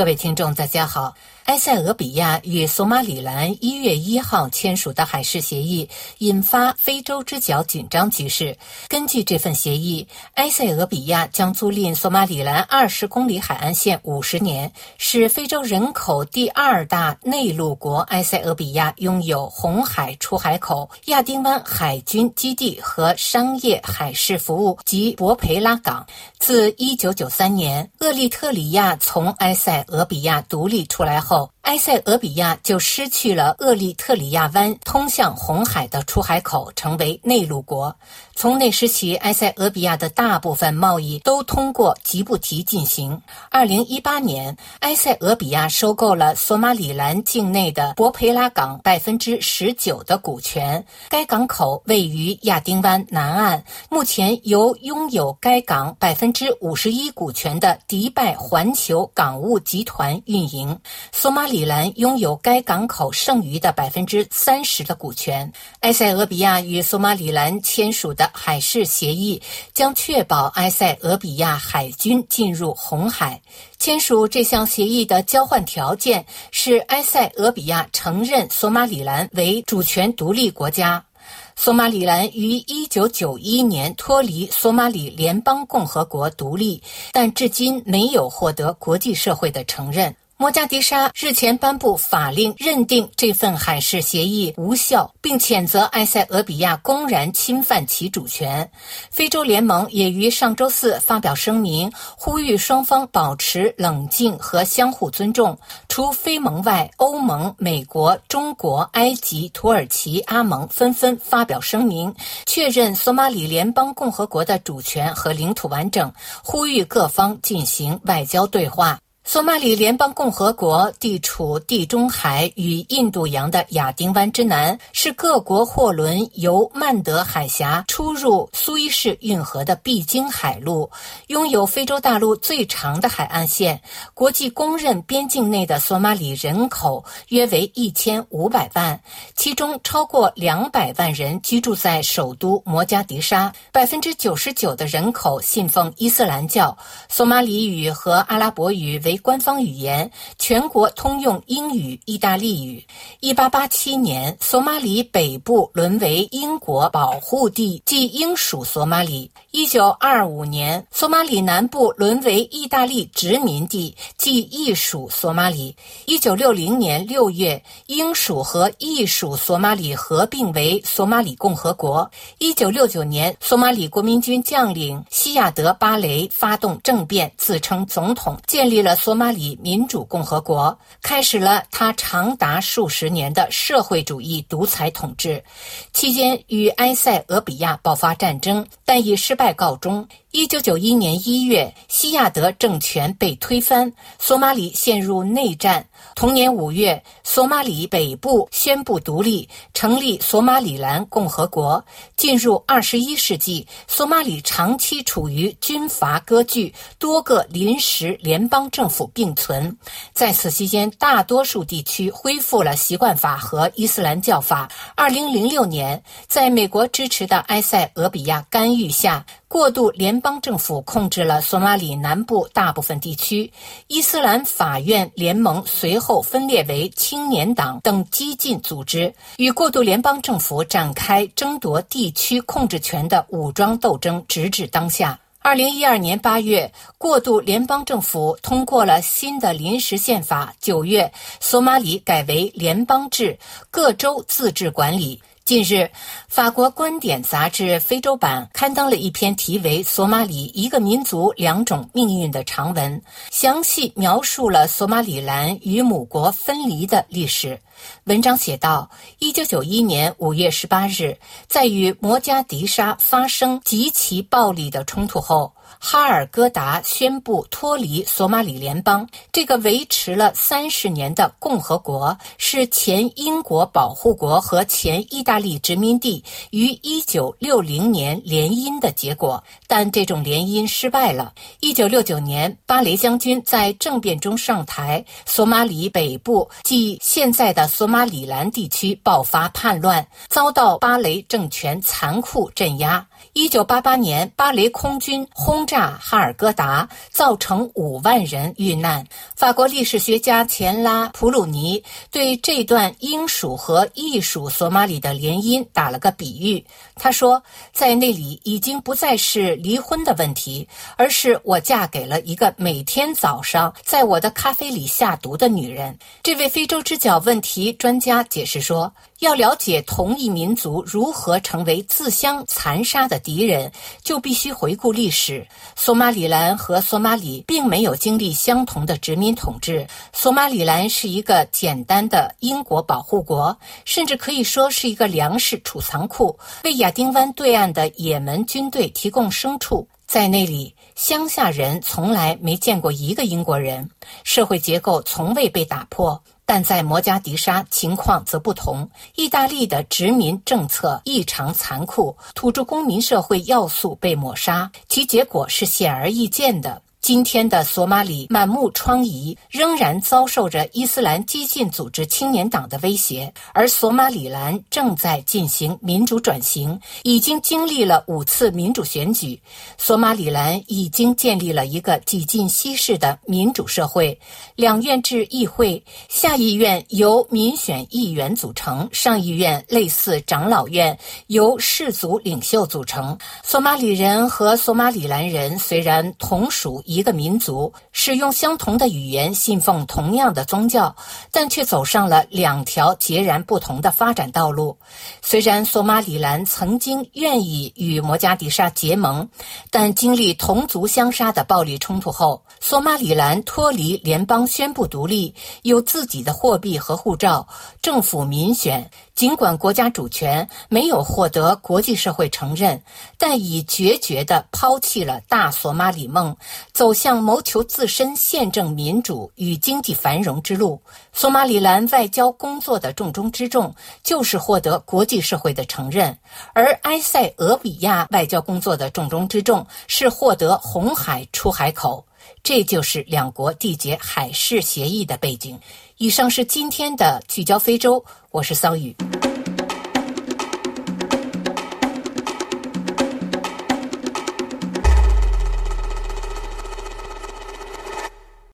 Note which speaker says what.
Speaker 1: 各位听众，大家好。埃塞俄比亚与索马里兰一月一号签署的海事协议引发非洲之角紧张局势。根据这份协议，埃塞俄比亚将租赁索马里兰二十公里海岸线五十年，使非洲人口第二大内陆国埃塞俄比亚拥有红海出海口、亚丁湾海军基地和商业海事服务及博培拉港。自一九九三年厄立特里亚从埃塞俄比亚独立出来后，を埃塞俄比亚就失去了厄立特里亚湾通向红海的出海口，成为内陆国。从那时起，埃塞俄比亚的大部分贸易都通过吉布提进行。二零一八年，埃塞俄比亚收购了索马里兰境内的博培拉港百分之十九的股权。该港口位于亚丁湾南岸，目前由拥有该港百分之五十一股权的迪拜环球港务集团运营。索马里兰拥有该港口剩余的百分之三十的股权。埃塞俄比亚与索马里兰签署的海事协议将确保埃塞俄比亚海军进入红海。签署这项协议的交换条件是埃塞俄比亚承认索马里兰为主权独立国家。索马里兰于一九九一年脱离索马里联邦共和国独立，但至今没有获得国际社会的承认。摩加迪沙日前颁布法令，认定这份海事协议无效，并谴责埃塞俄比亚公然侵犯其主权。非洲联盟也于上周四发表声明，呼吁双方保持冷静和相互尊重。除非盟外，欧盟、美国、中国、埃及、土耳其、阿盟纷纷发表声明，确认索马里联邦共和国的主权和领土完整，呼吁各方进行外交对话。索马里联邦共和国地处地中海与印度洋的亚丁湾之南，是各国货轮由曼德海峡出入苏伊士运河的必经海路，拥有非洲大陆最长的海岸线。国际公认边境内的索马里人口约为一千五百万，其中超过两百万人居住在首都摩加迪沙，百分之九十九的人口信奉伊斯兰教。索马里语和阿拉伯语为官方语言，全国通用英语、意大利语。一八八七年，索马里北部沦为英国保护地，即英属索马里。一九二五年，索马里南部沦为意大利殖民地，即意属索马里。一九六零年六月，英属和意属索马里合并为索马里共和国。一九六九年，索马里国民军将领西亚德巴雷发动政变，自称总统，建立了。索马里民主共和国开始了他长达数十年的社会主义独裁统治，期间与埃塞俄比亚爆发战争，但以失败告终。一九九一年一月，西亚德政权被推翻，索马里陷入内战。同年五月，索马里北部宣布独立，成立索马里兰共和国。进入二十一世纪，索马里长期处于军阀割据，多个临时联邦政府并存。在此期间，大多数地区恢复了习惯法和伊斯兰教法。二零零六年，在美国支持的埃塞俄比亚干预下。过渡联邦政府控制了索马里南部大部分地区，伊斯兰法院联盟随后分裂为青年党等激进组织，与过渡联邦政府展开争夺地区控制权的武装斗争，直至当下。二零一二年八月，过渡联邦政府通过了新的临时宪法。九月，索马里改为联邦制，各州自治管理。近日，法国观点杂志非洲版刊登了一篇题为《索马里：一个民族两种命运》的长文，详细描述了索马里兰与母国分离的历史。文章写道：一九九一年五月十八日，在与摩加迪沙发生极其暴力的冲突后。哈尔戈达宣布脱离索马里联邦。这个维持了三十年的共和国，是前英国保护国和前意大利殖民地于一九六零年联姻的结果。但这种联姻失败了。一九六九年，巴雷将军在政变中上台，索马里北部即现在的索马里兰地区爆发叛乱，遭到巴雷政权残酷镇压。一九八八年，巴雷空军轰轰炸哈尔戈达，造成五万人遇难。法国历史学家钱拉普鲁尼对这段英属和意属索马里的联姻打了个比喻。他说，在那里已经不再是离婚的问题，而是我嫁给了一个每天早上在我的咖啡里下毒的女人。这位非洲之角问题专家解释说。要了解同一民族如何成为自相残杀的敌人，就必须回顾历史。索马里兰和索马里并没有经历相同的殖民统治。索马里兰是一个简单的英国保护国，甚至可以说是一个粮食储藏库，为亚丁湾对岸的也门军队提供牲畜。在那里，乡下人从来没见过一个英国人，社会结构从未被打破。但在摩加迪沙情况则不同，意大利的殖民政策异常残酷，土著公民社会要素被抹杀，其结果是显而易见的。今天的索马里满目疮痍，仍然遭受着伊斯兰激进组织青年党的威胁。而索马里兰正在进行民主转型，已经经历了五次民主选举。索马里兰已经建立了一个几近西式的民主社会，两院制议会，下议院由民选议员组成，上议院类似长老院，由氏族领袖组成。索马里人和索马里兰人虽然同属。一个民族使用相同的语言，信奉同样的宗教，但却走上了两条截然不同的发展道路。虽然索马里兰曾经愿意与摩加迪沙结盟，但经历同族相杀的暴力冲突后，索马里兰脱离联邦，宣布独立，有自己的货币和护照，政府民选。尽管国家主权没有获得国际社会承认，但已决绝地抛弃了大索马里梦，走向谋求自身宪政民主与经济繁荣之路。索马里兰外交工作的重中之重就是获得国际社会的承认，而埃塞俄比亚外交工作的重中之重是获得红海出海口。这就是两国缔结海事协议的背景。以上是今天的聚焦非洲，我是桑宇。